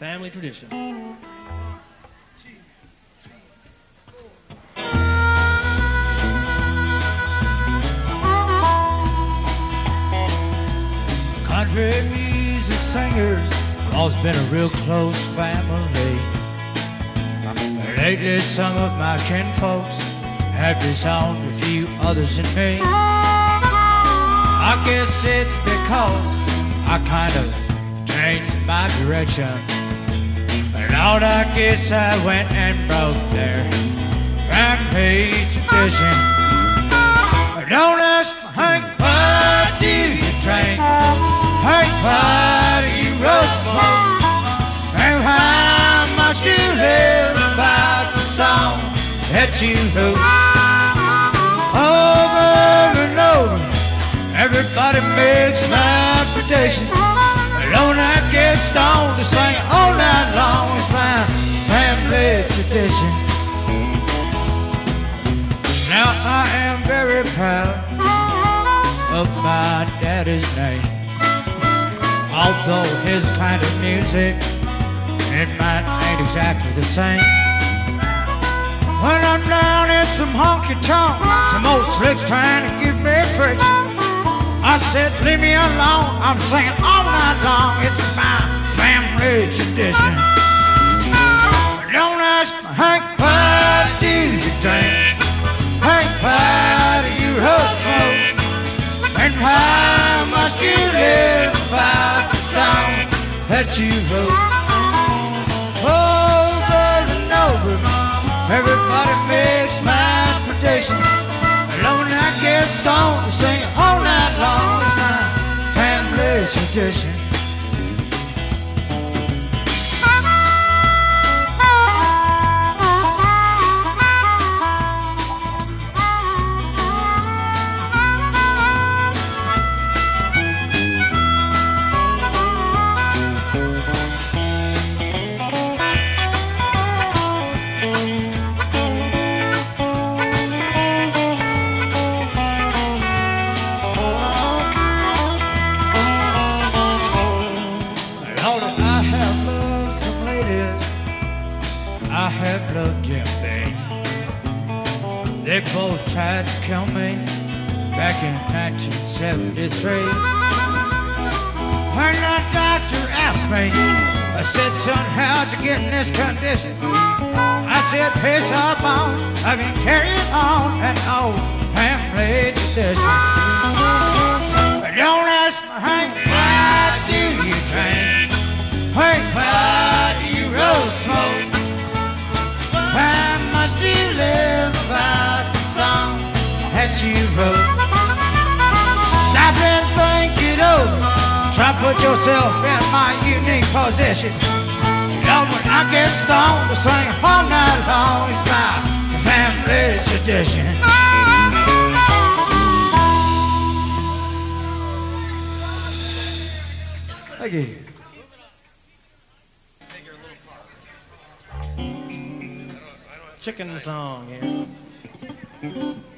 family tradition. Country music singers always been a real close family. Lately, some of my kinfolks have disowned a few others in me. I guess it's because I kind of changed my direction. Lord, I guess I went and broke their family tradition. Don't ask Hank, why do you drink? Hank, why do you rustle? And how do you live about the song that you wrote? Proud of my daddy's name. Although his kind of music and mine ain't exactly the same. When I'm down in some honky tonk, some old slick's trying to give me a friction. I said, leave me alone. I'm singing all night long. It's my that you wrote? Over oh, and over, everybody makes my prediction. Alone I get stoned to sing all night long. It's my family tradition. I have loved Jim Bay. They both tried to kill me back in 1973. When the doctor asked me, I said, son, how'd you get in this condition? I said, piss our bones. I've been carrying on and old put yourself in my unique position. You know, when I get stoned to sing all night long, it's my family tradition. Thank you. Chicken song here.